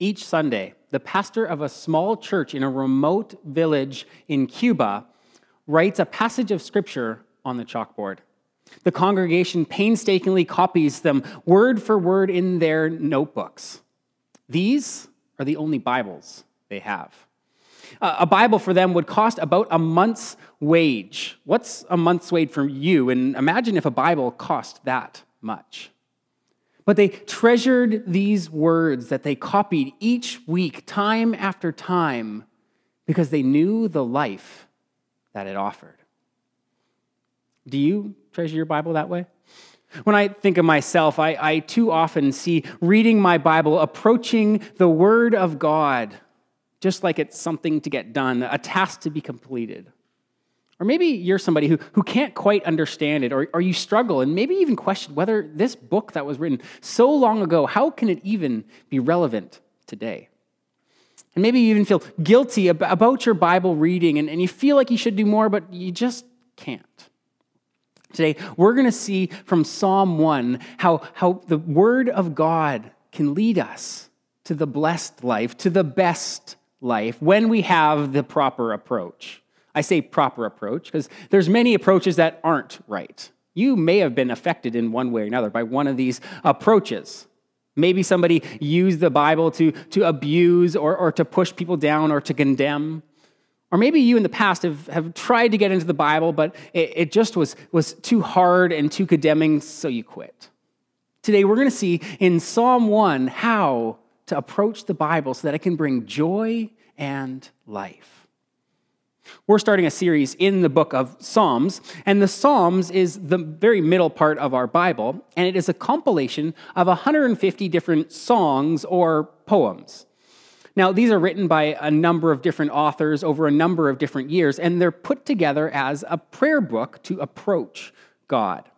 Each Sunday, the pastor of a small church in a remote village in Cuba writes a passage of scripture on the chalkboard. The congregation painstakingly copies them word for word in their notebooks. These are the only Bibles they have. a Bible for them would cost about a month's wage. What's a month's wage for you? And imagine if a Bible cost that much. But they treasured these words that they copied each week, time after time, because they knew the life that it offered. Do you treasure your Bible that way? When I think of myself, I, I too often see reading my Bible approaching the Word of God just like it's something to get done, a task to be completed. Or maybe you're somebody who, who can't quite understand it, or, or you struggle and maybe even question whether this book that was written so long ago, how can it even be relevant today? And maybe you even feel guilty about your Bible reading and, and you feel like you should do more, but you just can't. Today, we're going to see from Psalm 1 how, how the Word of God can lead us to the blessed life, to the best life, when we have the proper approach. I say proper approach because there's many approaches that aren't right. You may have been affected in one way or another by one of these approaches. Maybe somebody used the Bible to, to abuse or, or to push people down or to condemn. Or maybe you in the past have, have tried to get into the Bible, but it, it just was, was too hard and too condemning, so you quit. Today, we're going to see in Psalm 1 how to approach the Bible so that it can bring joy and life. We're starting a series in the book of Psalms, and the Psalms is the very middle part of our Bible, and it is a compilation of 150 different songs or poems. Now, these are written by a number of different authors over a number of different years, and they're put together as a prayer book to approach God.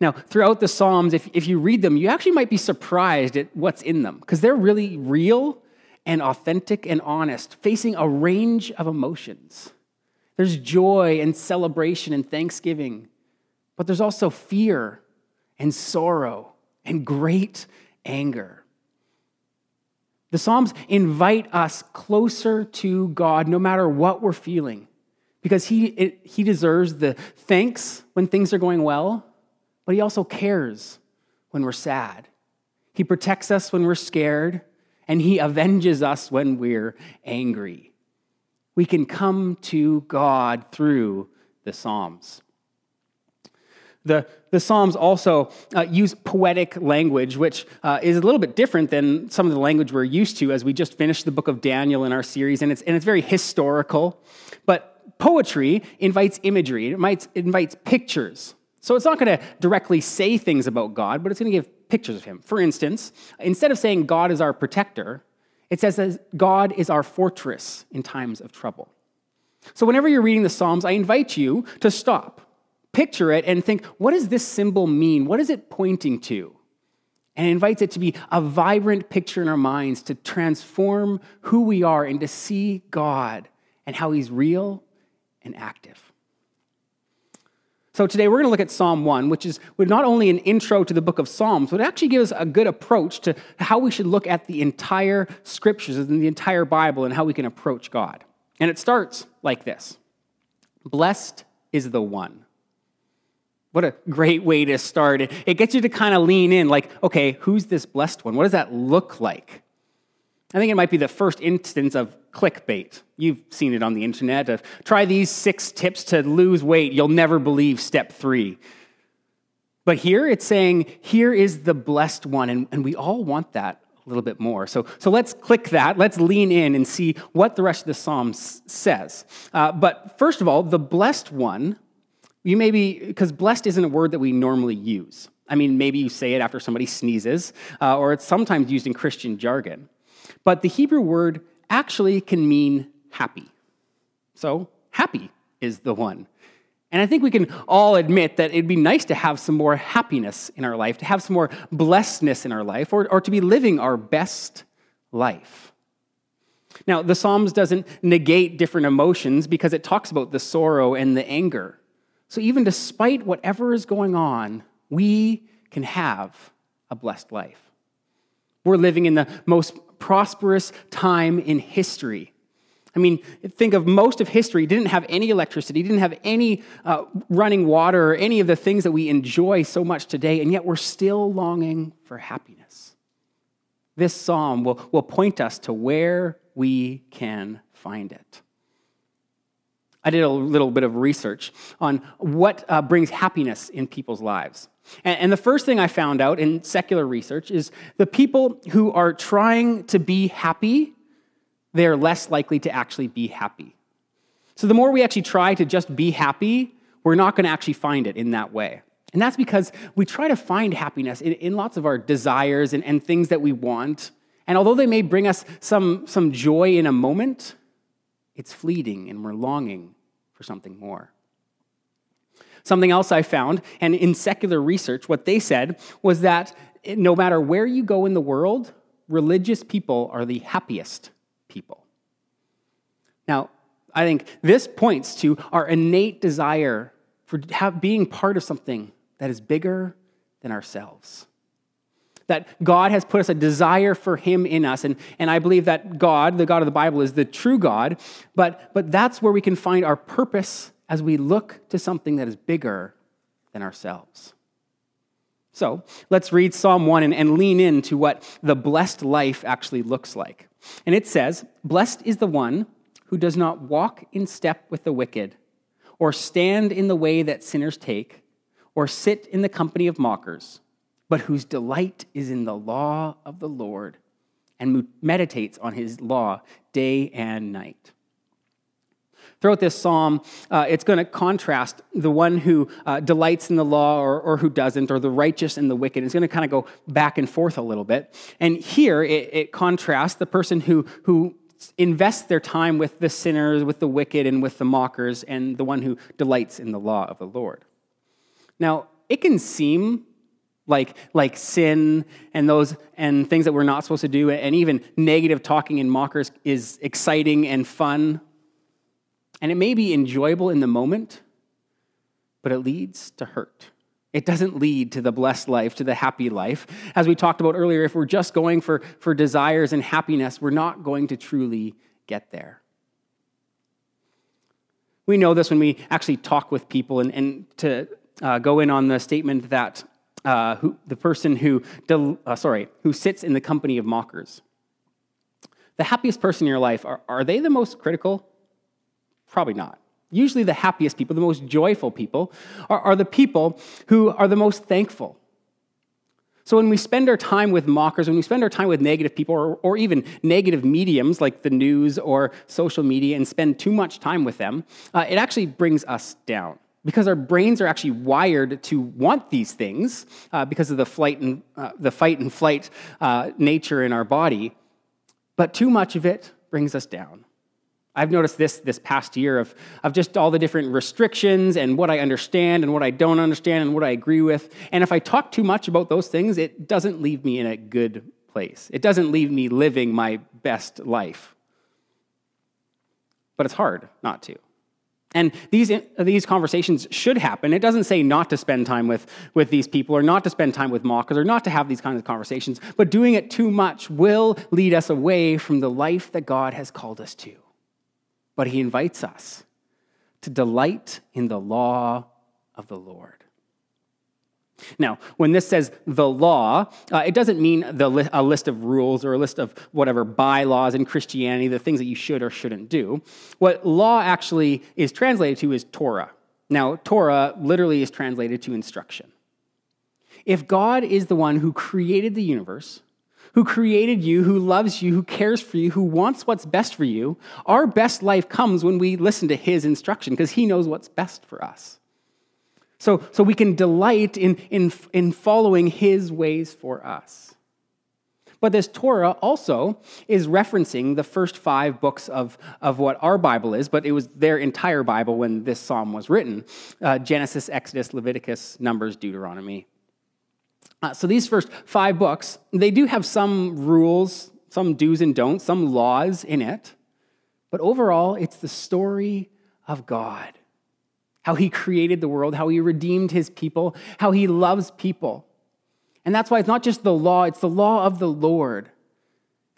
Now, throughout the Psalms, if, if you read them, you actually might be surprised at what's in them, because they're really real and authentic and honest, facing a range of emotions. There's joy and celebration and thanksgiving, but there's also fear and sorrow and great anger. The Psalms invite us closer to God no matter what we're feeling, because He, it, he deserves the thanks when things are going well, but He also cares when we're sad. He protects us when we're scared, and he avenges us when we're angry. We can come to God through the Psalms. The, the Psalms also uh, use poetic language, which uh, is a little bit different than some of the language we're used to as we just finished the book of Daniel in our series, and it's, and it's very historical. But poetry invites imagery, it invites, it invites pictures. So it's not going to directly say things about God, but it's going to give pictures of him. For instance, instead of saying God is our protector, it says that God is our fortress in times of trouble. So whenever you're reading the Psalms, I invite you to stop, picture it, and think, what does this symbol mean? What is it pointing to? And it invites it to be a vibrant picture in our minds to transform who we are and to see God and how He's real and active. So today we're going to look at Psalm 1, which is not only an intro to the book of Psalms, but it actually gives us a good approach to how we should look at the entire scriptures and the entire Bible and how we can approach God. And it starts like this Blessed is the one. What a great way to start. It gets you to kind of lean in, like, okay, who's this blessed one? What does that look like? I think it might be the first instance of clickbait. You've seen it on the internet. Of, Try these six tips to lose weight. You'll never believe step three. But here it's saying, here is the blessed one. And, and we all want that a little bit more. So, so let's click that. Let's lean in and see what the rest of the Psalm says. Uh, but first of all, the blessed one, you may be, because blessed isn't a word that we normally use. I mean, maybe you say it after somebody sneezes, uh, or it's sometimes used in Christian jargon. But the Hebrew word actually can mean happy. So, happy is the one. And I think we can all admit that it'd be nice to have some more happiness in our life, to have some more blessedness in our life, or, or to be living our best life. Now, the Psalms doesn't negate different emotions because it talks about the sorrow and the anger. So, even despite whatever is going on, we can have a blessed life. We're living in the most prosperous time in history. I mean, think of most of history didn't have any electricity, didn't have any uh, running water, or any of the things that we enjoy so much today, and yet we're still longing for happiness. This psalm will, will point us to where we can find it. I did a little bit of research on what uh, brings happiness in people's lives. And, the first thing I found out in secular research is the people who are trying to be happy, they're less likely to actually be happy. So the more we actually try to just be happy, we're not going to actually find it in that way. And that's because we try to find happiness in, in lots of our desires and, and things that we want. And although they may bring us some, some joy in a moment, it's fleeting and we're longing for something more. Something else I found, and in secular research, what they said was that no matter where you go in the world, religious people are the happiest people. Now, I think this points to our innate desire for being part of something that is bigger than ourselves. That God has put us a desire for Him in us. And, and I believe that God, the God of the Bible, is the true God. But, but that's where we can find our purpose as we look to something that is bigger than ourselves. So let's read Psalm 1 and, and lean into what the blessed life actually looks like. And it says, Blessed is the one who does not walk in step with the wicked, or stand in the way that sinners take, or sit in the company of mockers, but whose delight is in the law of the Lord and meditates on his law day and night. Throughout this psalm, uh, it's going to contrast the one who uh, delights in the law or, or, who doesn't, or the righteous and the wicked. It's going to kind of go back and forth a little bit. And here it, it contrasts the person who, who invests their time with the sinners, with the wicked, and with the mockers, and the one who delights in the law of the Lord. Now, it can seem like, like sin and those and things that we're not supposed to do, and even negative talking and mockers is exciting and fun. And it may be enjoyable in the moment, but it leads to hurt. It doesn't lead to the blessed life, to the happy life. As we talked about earlier, if we're just going for, for desires and happiness, we're not going to truly get there. We know this when we actually talk with people, and, and to uh, go in on the statement that uh, who, the person who, del, uh, sorry, who sits in the company of mockers. The happiest person in your life, are, are they the most critical? Probably not. Usually, the happiest people, the most joyful people, are, are the people who are the most thankful. So, when we spend our time with mockers, when we spend our time with negative people, or, or even negative mediums like the news or social media, and spend too much time with them, uh, it actually brings us down because our brains are actually wired to want these things uh, because of the, flight and, uh, the fight and flight uh, nature in our body. But too much of it brings us down. I've noticed this this past year of, of just all the different restrictions and what I understand and what I don't understand and what I agree with. And if I talk too much about those things, it doesn't leave me in a good place. It doesn't leave me living my best life. But it's hard not to. And these, these conversations should happen. It doesn't say not to spend time with, with these people or not to spend time with mockers or not to have these kinds of conversations, but doing it too much will lead us away from the life that God has called us to but he invites us to delight in the law of the Lord. Now, when this says the law, uh, it doesn't mean li- a list of rules or a list of whatever bylaws in Christianity, the things that you should or shouldn't do. What law actually is translated to is Torah. Now, Torah literally is translated to instruction. If God is the one who created the universe, who created you, who loves you, who cares for you, who wants what's best for you, our best life comes when we listen to his instruction because he knows what's best for us. So, so we can delight in, in, in following his ways for us. But this Torah also is referencing the first five books of, of what our Bible is, but it was their entire Bible when this psalm was written uh, Genesis, Exodus, Leviticus, Numbers, Deuteronomy, uh, so these first five books, they do have some rules, some do's and don'ts, some laws in it. But overall, it's the story of God. How he created the world, how he redeemed his people, how he loves people. And that's why it's not just the law, it's the law of the Lord.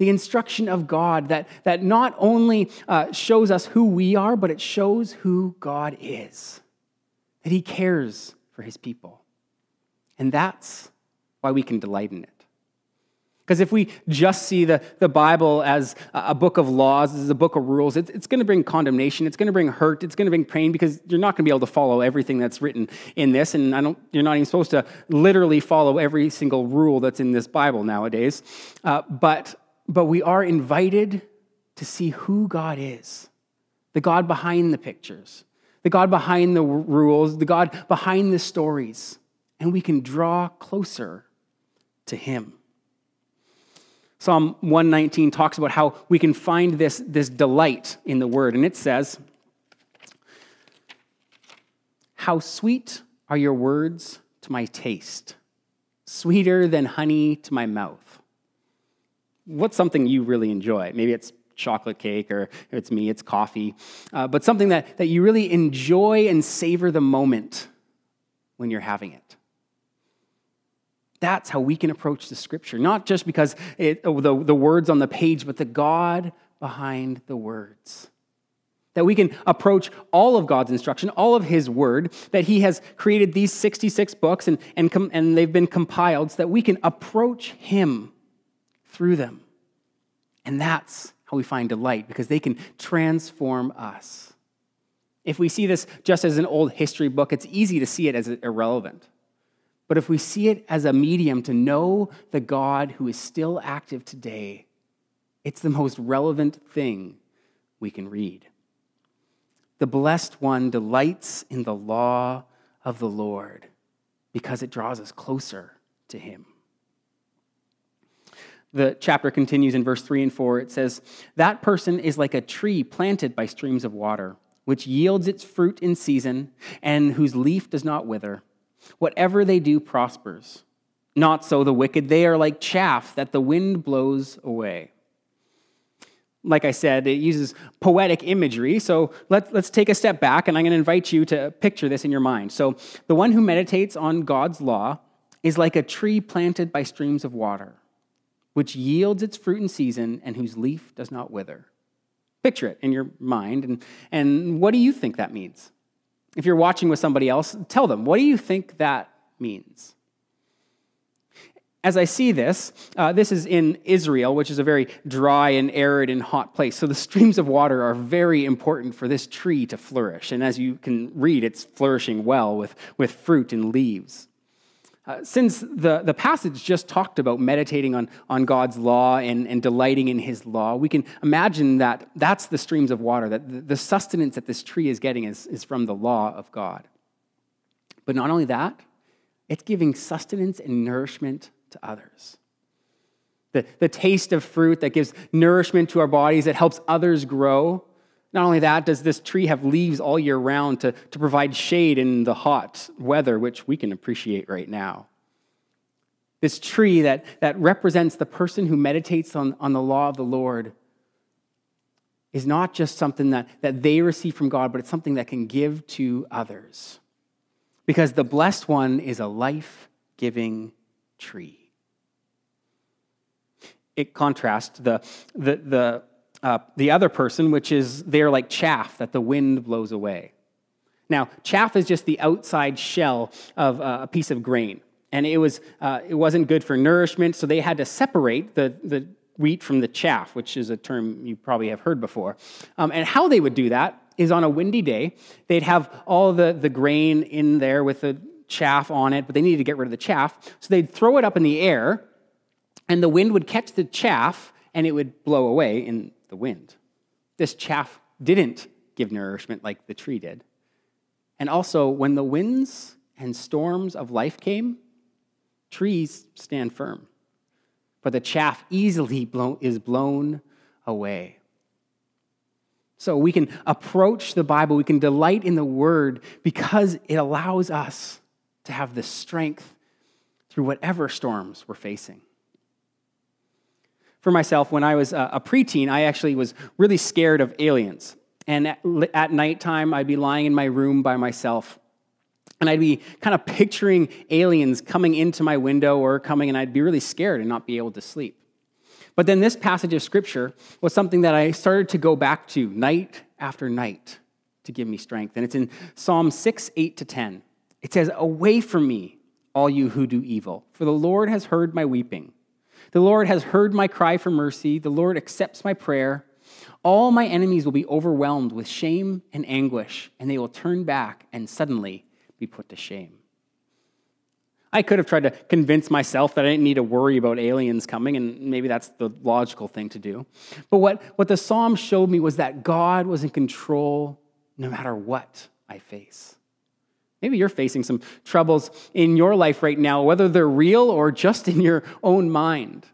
the instruction of God that, that not only uh, shows us who we are, but it shows who God is, that He cares for His people. And that's why we can delight in it. Because if we just see the, the Bible as a book of laws, as a book of rules, it's, it's going to bring condemnation, it's going to bring hurt, it's going to bring pain because you're not going to be able to follow everything that's written in this. And I don't, you're not even supposed to literally follow every single rule that's in this Bible nowadays. Uh, but, but we are invited to see who God is the God behind the pictures, the God behind the rules, the God behind the stories. And we can draw closer to Him. Psalm 119 talks about how we can find this, this delight in the word. And it says, How sweet are your words to my taste, sweeter than honey to my mouth. What's something you really enjoy? Maybe it's chocolate cake, or if it's me, it's coffee. Uh, but something that, that you really enjoy and savor the moment when you're having it. That's how we can approach the scripture, not just because it, oh, the, the words on the page, but the God behind the words. That we can approach all of God's instruction, all of His word, that He has created these 66 books and, and, com- and they've been compiled so that we can approach Him through them. And that's how we find delight because they can transform us. If we see this just as an old history book, it's easy to see it as irrelevant. But if we see it as a medium to know the God who is still active today, it's the most relevant thing we can read. The blessed one delights in the law of the Lord because it draws us closer to him. The chapter continues in verse 3 and 4. It says, That person is like a tree planted by streams of water, which yields its fruit in season and whose leaf does not wither. Whatever they do prospers. Not so the wicked. They are like chaff that the wind blows away. Like I said, it uses poetic imagery. So let's, let's take a step back, and I'm going to invite you to picture this in your mind. So the one who meditates on God's law is like a tree planted by streams of water, which yields its fruit in season and whose leaf does not wither. Picture it in your mind. And, and what do you think that means? If you're watching with somebody else, tell them, what do you think that means? As I see this, uh, this is in Israel, which is a very dry and arid and hot place. So the streams of water are very important for this tree to flourish. And as you can read, it's flourishing well with, with fruit and leaves. Uh, since the, the passage just talked about meditating on, on God's law and, and delighting in his law, we can imagine that that's the streams of water, that the, sustenance that this tree is getting is, is from the law of God. But not only that, it's giving sustenance and nourishment to others. The, the taste of fruit that gives nourishment to our bodies, that helps others grow, not only that, does this tree have leaves all year round to, to provide shade in the hot weather, which we can appreciate right now. This tree that, that represents the person who meditates on, on the law of the Lord is not just something that, that they receive from God, but it's something that can give to others. Because the blessed one is a life giving tree. It contrasts the, the, the uh, the other person, which is they're like chaff that the wind blows away. Now, chaff is just the outside shell of uh, a piece of grain, and it, was, uh, it wasn't good for nourishment, so they had to separate the, the wheat from the chaff, which is a term you probably have heard before. Um, and how they would do that is on a windy day, they'd have all the, the grain in there with the chaff on it, but they needed to get rid of the chaff. So they'd throw it up in the air, and the wind would catch the chaff and it would blow away in the wind. This chaff didn't give nourishment like the tree did. And also, when the winds and storms of life came, trees stand firm, but the chaff easily blow, is blown away. So we can approach the Bible, we can delight in the Word because it allows us to have the strength through whatever storms we're facing for myself, when I was a preteen, I actually was really scared of aliens. And at, nighttime, I'd be lying in my room by myself. And I'd be kind of picturing aliens coming into my window or coming, and I'd be really scared and not be able to sleep. But then this passage of scripture was something that I started to go back to night after night to give me strength. And it's in Psalm 6, 8 to 10. It says, Away from me, all you who do evil, for the Lord has heard my weeping. The Lord has heard my cry for mercy. The Lord accepts my prayer. All my enemies will be overwhelmed with shame and anguish, and they will turn back and suddenly be put to shame. I could have tried to convince myself that I didn't need to worry about aliens coming, and maybe that's the logical thing to do. But what, what the psalm showed me was that God was in control no matter what I face. Maybe you're facing some troubles in your life right now, whether they're real or just in your own mind.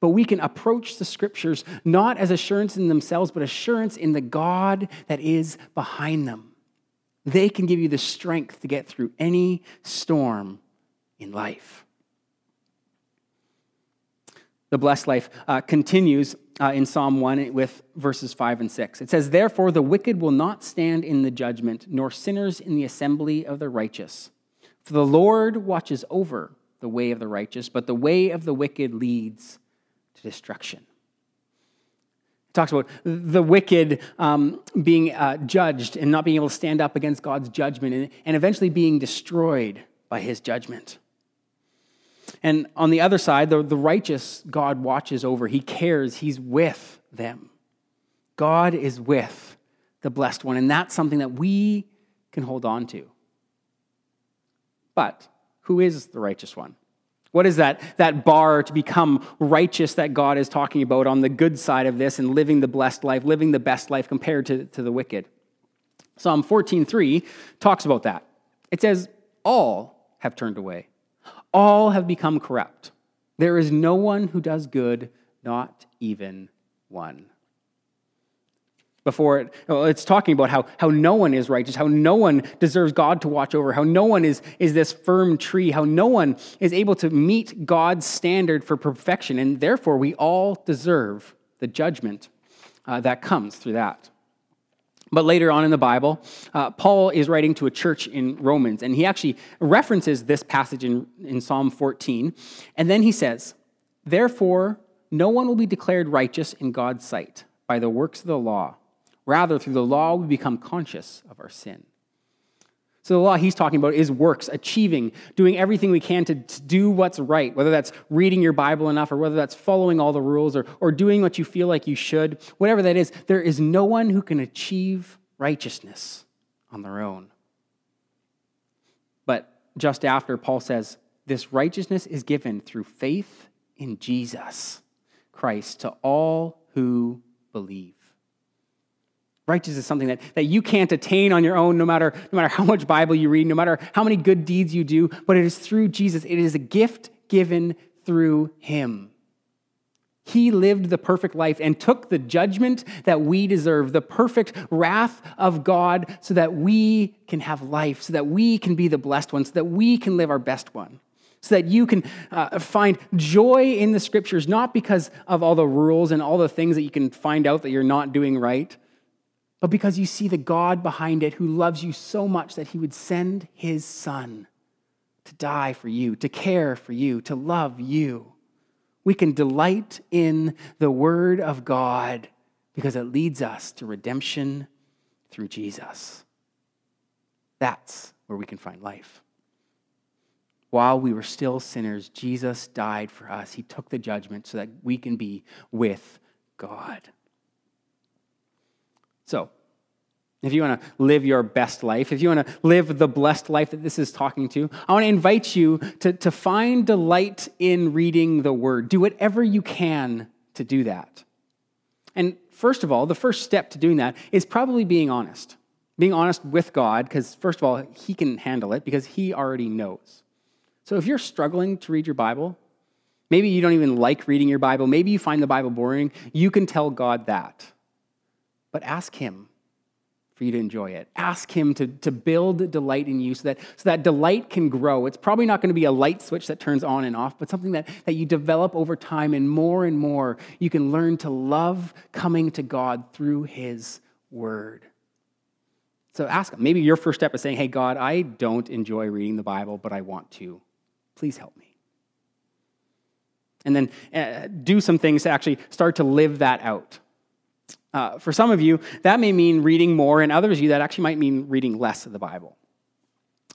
But we can approach the scriptures not as assurance in themselves, but assurance in the God that is behind them. They can give you the strength to get through any storm in life. The blessed life uh, continues uh, in Psalm 1 with verses 5 and 6. It says, Therefore, the wicked will not stand in the judgment, nor sinners in the assembly of the righteous. For the Lord watches over the way of the righteous, but the way of the wicked leads to destruction. It talks about the wicked um, being uh, judged and not being able to stand up against God's judgment and, and eventually being destroyed by his judgment. And on the other side, the, the righteous God watches over. He cares. He's with them. God is with the blessed one. And that's something that we can hold on to. But who is the righteous one? What is that, that bar to become righteous that God is talking about on the good side of this and living the blessed life, living the best life compared to, to the wicked? Psalm 14.3 talks about that. It says, all have turned away. All have become corrupt. There is no one who does good, not even one. Before it, well, it's talking about how, how no one is righteous, how no one deserves God to watch over, how no one is, is this firm tree, how no one is able to meet God's standard for perfection, and therefore we all deserve the judgment uh, that comes through that. But later on in the Bible, uh, Paul is writing to a church in Romans, and he actually references this passage in, in Psalm 14. And then he says, Therefore, no one will be declared righteous in God's sight by the works of the law. Rather, through the law, we become conscious of our sin. So, the law he's talking about is works, achieving, doing everything we can to, to, do what's right, whether that's reading your Bible enough or whether that's following all the rules or, or doing what you feel like you should. Whatever that is, there is no one who can achieve righteousness on their own. But just after, Paul says, this righteousness is given through faith in Jesus Christ to all who believe. Righteousness is something that, that you can't attain on your own, no matter, no matter how much Bible you read, no matter how many good deeds you do, but it is through Jesus. It is a gift given through Him. He lived the perfect life and took the judgment that we deserve, the perfect wrath of God, so that we can have life, so that we can be the blessed one, so that we can live our best one, so that you can uh, find joy in the scriptures, not because of all the rules and all the things that you can find out that you're not doing right, but because you see the God behind it who loves you so much that he would send his son to die for you, to care for you, to love you. We can delight in the word of God because it leads us to redemption through Jesus. That's where we can find life. While we were still sinners, Jesus died for us. He took the judgment so that we can be with God. So, if you want to live your best life, if you want to live the blessed life that this is talking to, I want to invite you to, to find delight in reading the word. Do whatever you can to do that. And first of all, the first step to doing that is probably being honest. Being honest with God, because first of all, He can handle it because He already knows. So if you're struggling to read your Bible, maybe you don't even like reading your Bible, maybe you find the Bible boring, you can tell God that but ask Him for you to enjoy it. Ask Him to, to build delight in you so that, so that delight can grow. It's probably not going to be a light switch that turns on and off, but something that, that you develop over time, and more and more you can learn to love coming to God through His Word. So ask Him. Maybe your first step is saying, Hey, God, I don't enjoy reading the Bible, but I want to. Please help me. and then uh, do some things to actually start to live that out. Uh, for some of you, that may mean reading more, and others of you, that actually might mean reading less of the Bible.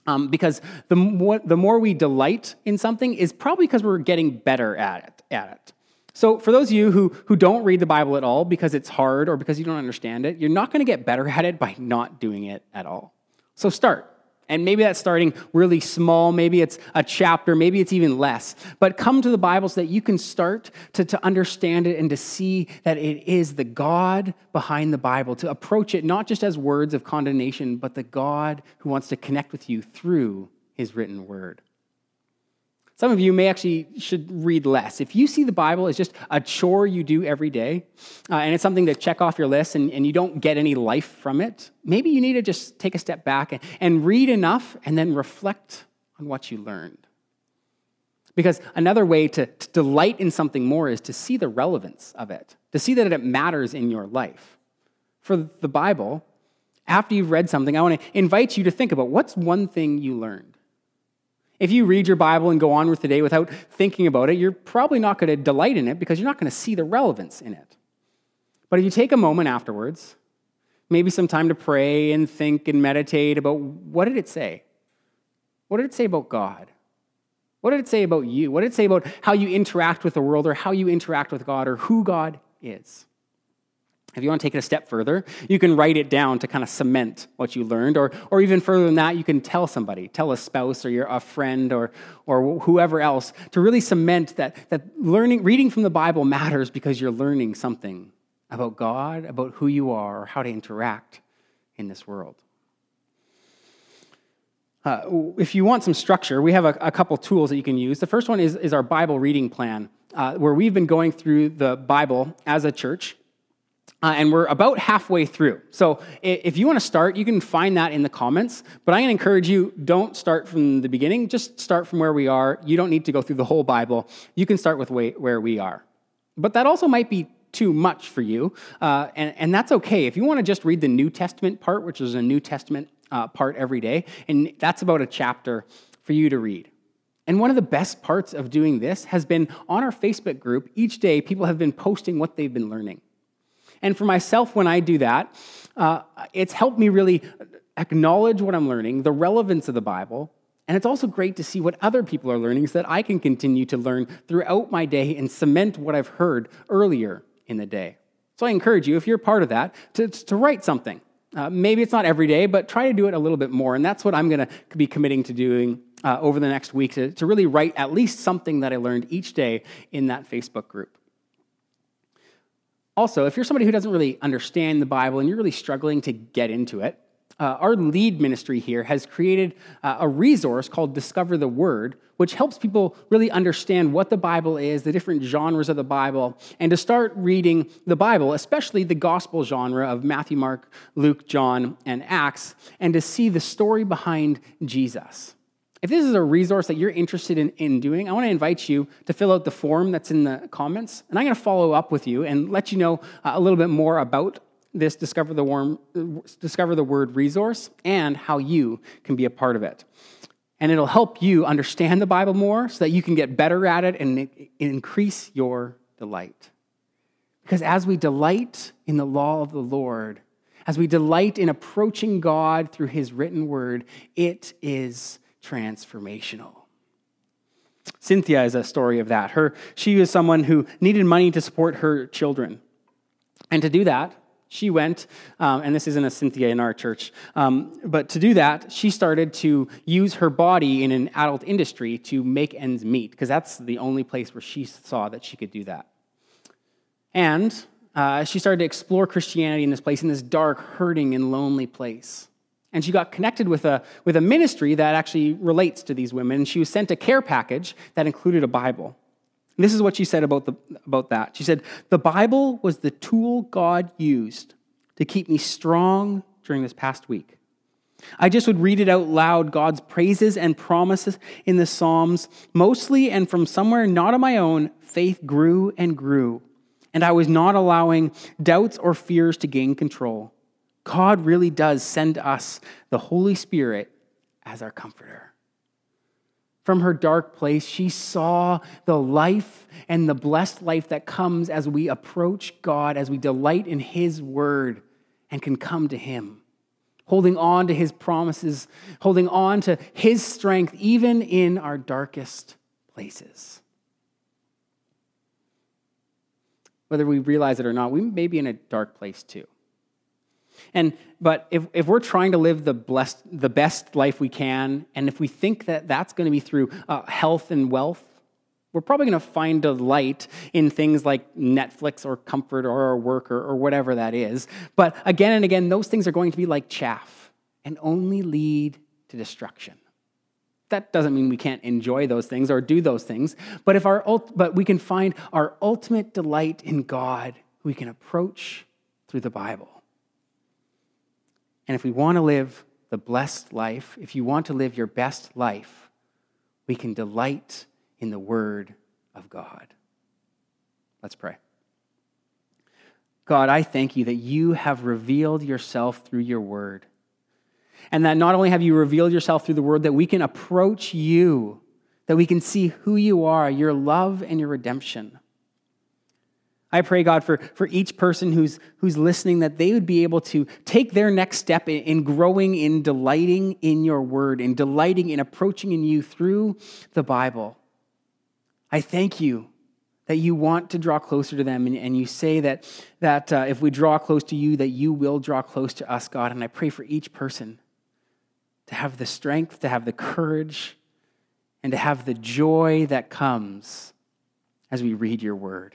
Um, because the more, the more we delight in something is probably because we're getting better at it, at it. So, for those of you who, who don't read the Bible at all because it's hard or because you don't understand it, you're not going to get better at it by not doing it at all. So, start. And maybe that's starting really small. Maybe it's a chapter. Maybe it's even less. But come to the Bible so that you can start to, to understand it and to see that it is the God behind the Bible, to approach it not just as words of condemnation, but the God who wants to connect with you through his written word. Some of you may actually should read less. If you see the Bible as just a chore you do every day, uh, and it's something to check off your list and, and you don't get any life from it, maybe you need to just take a step back and, and read enough and then reflect on what you learned. Because another way to, to delight in something more is to see the relevance of it, to see that it matters in your life. For the Bible, after you've read something, I want to invite you to think about what's one thing you learned? If you read your Bible and go on with the day without thinking about it, you're probably not going to delight in it because you're not going to see the relevance in it. But if you take a moment afterwards, maybe some time to pray and think and meditate about what did it say? What did it say about God? What did it say about you? What did it say about how you interact with the world or how you interact with God or who God is? If you want to take it a step further, you can write it down to kind of cement what you learned, or, or even further than that, you can tell somebody, tell a spouse or your, a friend or, or whoever else to really cement that, that learning, reading from the Bible matters because you're learning something about God, about who you are, or how to interact in this world. Uh, if you want some structure, we have a, a, couple tools that you can use. The first one is, is our Bible reading plan, uh, where we've been going through the Bible as a church uh, and we're about halfway through. So if you want to start, you can find that in the comments. But I'm going to encourage you don't start from the beginning, just start from where we are. You don't need to go through the whole Bible. You can start with where we are. But that also might be too much for you, uh, and, and that's okay. If you want to just read the New Testament part, which is a New Testament uh, part every day, and that's about a chapter for you to read. And one of the best parts of doing this has been on our Facebook group, each day people have been posting what they've been learning. And for myself, when I do that, uh, it's helped me really acknowledge what I'm learning, the relevance of the Bible, and it's also great to see what other people are learning so that I can continue to learn throughout my day and cement what I've heard earlier in the day. So I encourage you, if you're part of that, to, to write something. Uh, maybe it's not every day, but try to do it a little bit more. And that's what I'm going to be committing to doing uh, over the next week to, to really write at least something that I learned each day in that Facebook group. Also, if you're somebody who doesn't really understand the Bible and you're really struggling to get into it, uh, our lead ministry here has created uh, a resource called Discover the Word, which helps people really understand what the Bible is, the different genres of the Bible, and to start reading the Bible, especially the gospel genre of Matthew, Mark, Luke, John, and Acts, and to see the story behind Jesus. If this is a resource that you're interested in, in doing, I want to invite you to fill out the form that's in the comments. And I'm going to follow up with you and let you know uh, a little bit more about this Discover the, Worm, Discover the Word resource and how you can be a part of it. And it'll help you understand the Bible more so that you can get better at it and increase your delight. Because as we delight in the law of the Lord, as we delight in approaching God through his written word, it is transformational. Cynthia is a story of that. Her, she was someone who needed money to support her children. And to do that, she went, um, and this isn't a Cynthia in our church, um, but to do that, she started to use her body in an adult industry to make ends meet, because that's the only place where she saw that she could do that. And uh, she started to explore Christianity in this place, in this dark, hurting, and lonely place. And she got connected with a, with a ministry that actually relates to these women. And she was sent a care package that included a Bible. And this is what she said about, the, about that. She said, The Bible was the tool God used to keep me strong during this past week. I just would read it out loud, God's praises and promises in the Psalms, mostly and from somewhere not of my own, faith grew and grew. And I was not allowing doubts or fears to gain control. God really does send us the Holy Spirit as our comforter. from her dark place, she saw the life and the blessed life that comes as we approach God, as we delight in His word and can come to Him, holding on to His promises, holding on to His strength, even in our darkest places. Whether we realize it or not, we may be in a dark place too. And but if, if we're trying to live the blessed, the best life we can, and if we think that that's going to be through uh, health and wealth, we're probably going to find delight in things like Netflix or comfort or our work or, or whatever that is. But again and again, those things are going to be like chaff and only lead to destruction. That doesn't mean we can't enjoy those things or do those things, but if our but we can find our ultimate delight in God, we can approach through the Bible. And if we want to live the blessed life, if you want to live your best life, we can delight in the Word of God. Let's pray. God, I thank you that you have revealed yourself through your Word. And that not only have you revealed yourself through the Word, that we can approach you, that we can see who you are, your love and your redemption. I pray, God, for, for each person who's, who's listening, that they would be able to take their next step in, in growing, in delighting in your word, in delighting in approaching in you through the Bible. I thank you that you want to draw closer to them, and, and you say that, that uh, if we draw close to you, that you will draw close to us, God. And I pray for each person to have the strength, to have the courage, and to have the joy that comes as we read your word.